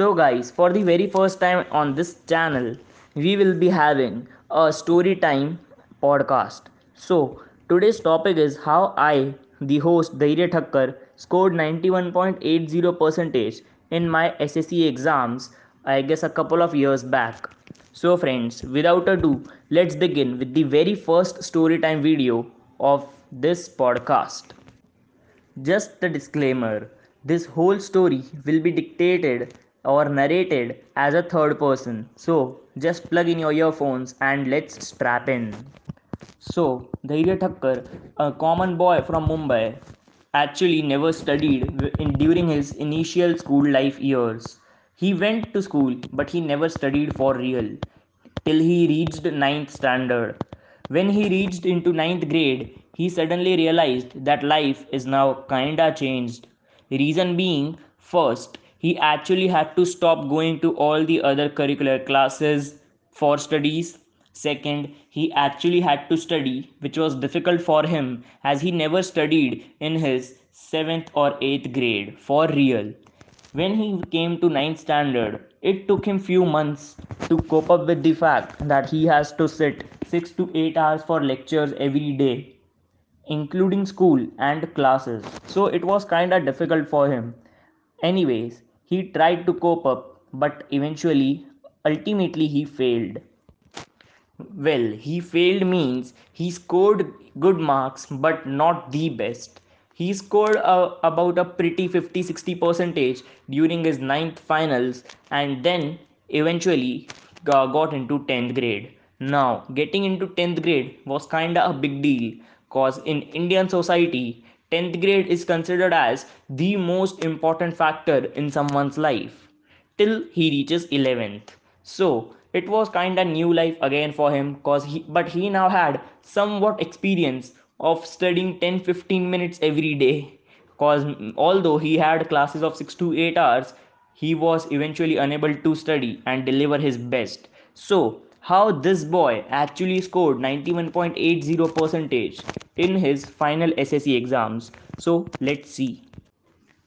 So, guys, for the very first time on this channel, we will be having a story time podcast. So, today's topic is how I, the host Dhairya Thakkar, scored 91.80 percentage in my SSC exams, I guess a couple of years back. So, friends, without ado, let's begin with the very first story time video of this podcast. Just a disclaimer this whole story will be dictated or narrated as a third person. So just plug in your earphones and let's strap in. So, Dhairya Thakkar, a common boy from Mumbai, actually never studied in, during his initial school life years. He went to school, but he never studied for real till he reached ninth standard. When he reached into ninth grade, he suddenly realized that life is now kinda changed. Reason being, first, he actually had to stop going to all the other curricular classes for studies. Second, he actually had to study, which was difficult for him as he never studied in his 7th or 8th grade for real. When he came to 9th standard, it took him few months to cope up with the fact that he has to sit 6 to 8 hours for lectures every day, including school and classes. So it was kinda difficult for him. Anyways, he tried to cope up, but eventually, ultimately, he failed. Well, he failed means he scored good marks, but not the best. He scored a, about a pretty 50 60 percentage during his ninth finals and then eventually got into 10th grade. Now, getting into 10th grade was kinda a big deal cause in Indian society, 10th grade is considered as the most important factor in someone's life till he reaches 11th so it was kind of new life again for him cause he but he now had somewhat experience of studying 10 15 minutes every day. Cause although he had classes of 6 to 8 hours he was eventually unable to study and deliver his best. So how this boy actually scored 91.80 percentage in his final SSC exams. So let's see.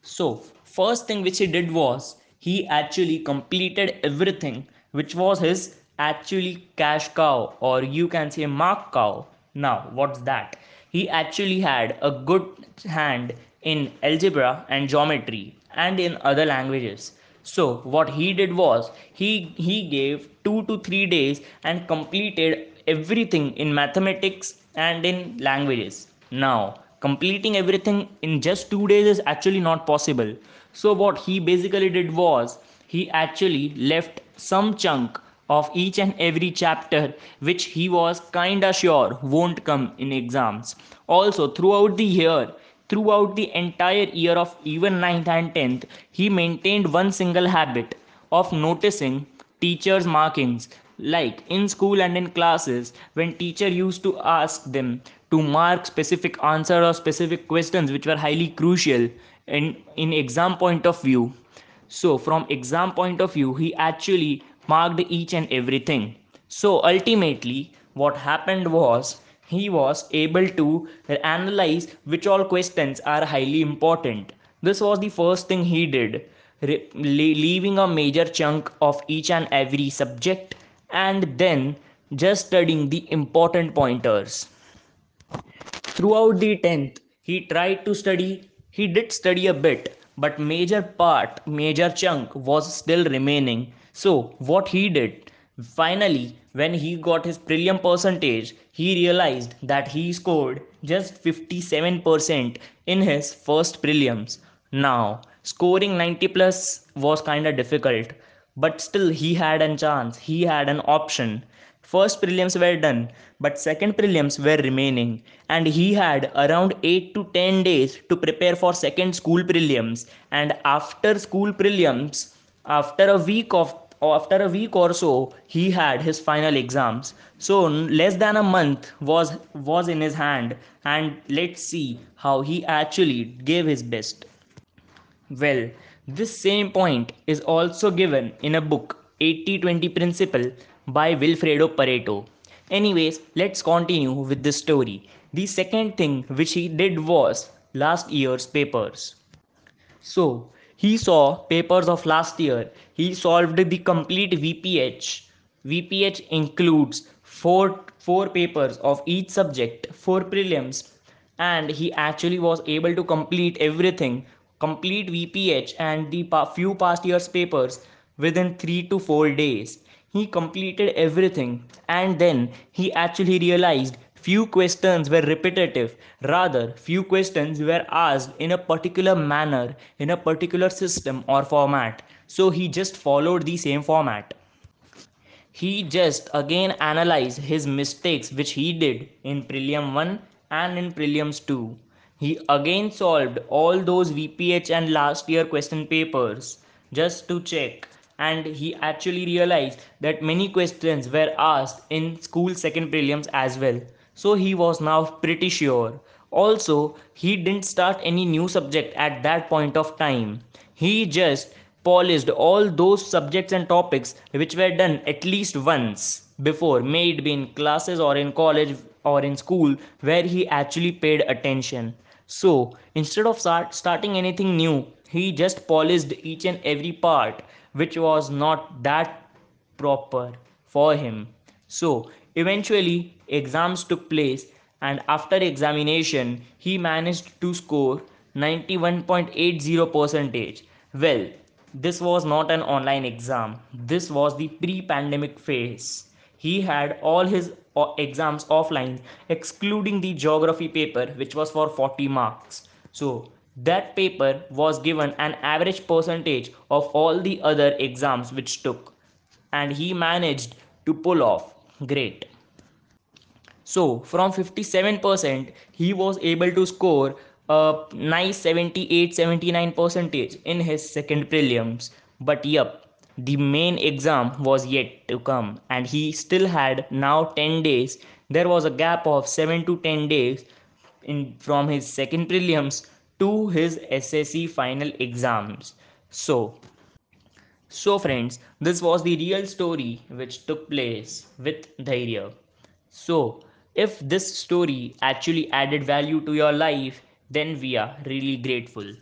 So first thing which he did was he actually completed everything which was his actually cash cow or you can say mark cow. Now what's that? He actually had a good hand in algebra and geometry and in other languages so what he did was he he gave 2 to 3 days and completed everything in mathematics and in languages now completing everything in just 2 days is actually not possible so what he basically did was he actually left some chunk of each and every chapter which he was kinda sure won't come in exams also throughout the year Throughout the entire year of even 9th and 10th, he maintained one single habit of noticing teachers' markings. Like in school and in classes, when teacher used to ask them to mark specific answer or specific questions which were highly crucial in, in exam point of view. So from exam point of view, he actually marked each and everything. So ultimately, what happened was he was able to analyze which all questions are highly important. This was the first thing he did, leaving a major chunk of each and every subject and then just studying the important pointers. Throughout the 10th, he tried to study, he did study a bit, but major part, major chunk was still remaining. So, what he did, finally, when he got his prelim percentage, he realized that he scored just 57% in his first prelims. Now, scoring 90 plus was kinda difficult, but still he had a chance, he had an option. First prelims were done, but second prelims were remaining, and he had around 8 to 10 days to prepare for second school prelims. And after school prelims, after a week of after a week or so he had his final exams. So less than a month was was in his hand. And let's see how he actually gave his best. Well this same point is also given in a book 80-20 principle by Vilfredo Pareto anyways let's continue with this story the second thing which he did was last year's papers so He saw papers of last year. He solved the complete VPH. VPH includes four four papers of each subject, four prelims, and he actually was able to complete everything, complete VPH and the few past years papers within 3 to 4 days. He completed everything and then he actually realized few questions were repetitive. Rather few questions were asked in a particular manner in a particular system or format. So he just followed the same format. He just again analyzed his mistakes which he did in prelim 1 and in prelims 2 he again solved all those vph and last year question papers just to check. And he actually realized that many questions were asked in school second prelims as well. So he was now pretty sure. Also he didn't start any new subject at that point of time. He just polished all those subjects and topics which were done at least once before may it be in classes or in college or in school where he actually paid attention so instead of start, starting anything new he just polished each and every part which was not that proper for him. So eventually exams took place and after examination he managed to score 91.80 percentage. Well, this was not an online exam. This was the pre-pandemic phase. He had all his uh, exams offline excluding the geography paper which was for 40 marks. So that paper was given an average percentage of all the other exams which took. And he managed to pull off. Great. So from 57% he was able to score a nice 78 79 percentage in his second prelims. But yep the main exam was yet to come and he still had now 10 days there was a gap of 7 to 10 days in from his second prelims to his SSC final exams. So, so friends, this was the real story which took place with Dhairya. So, if this story actually added value to your life, then we are really grateful.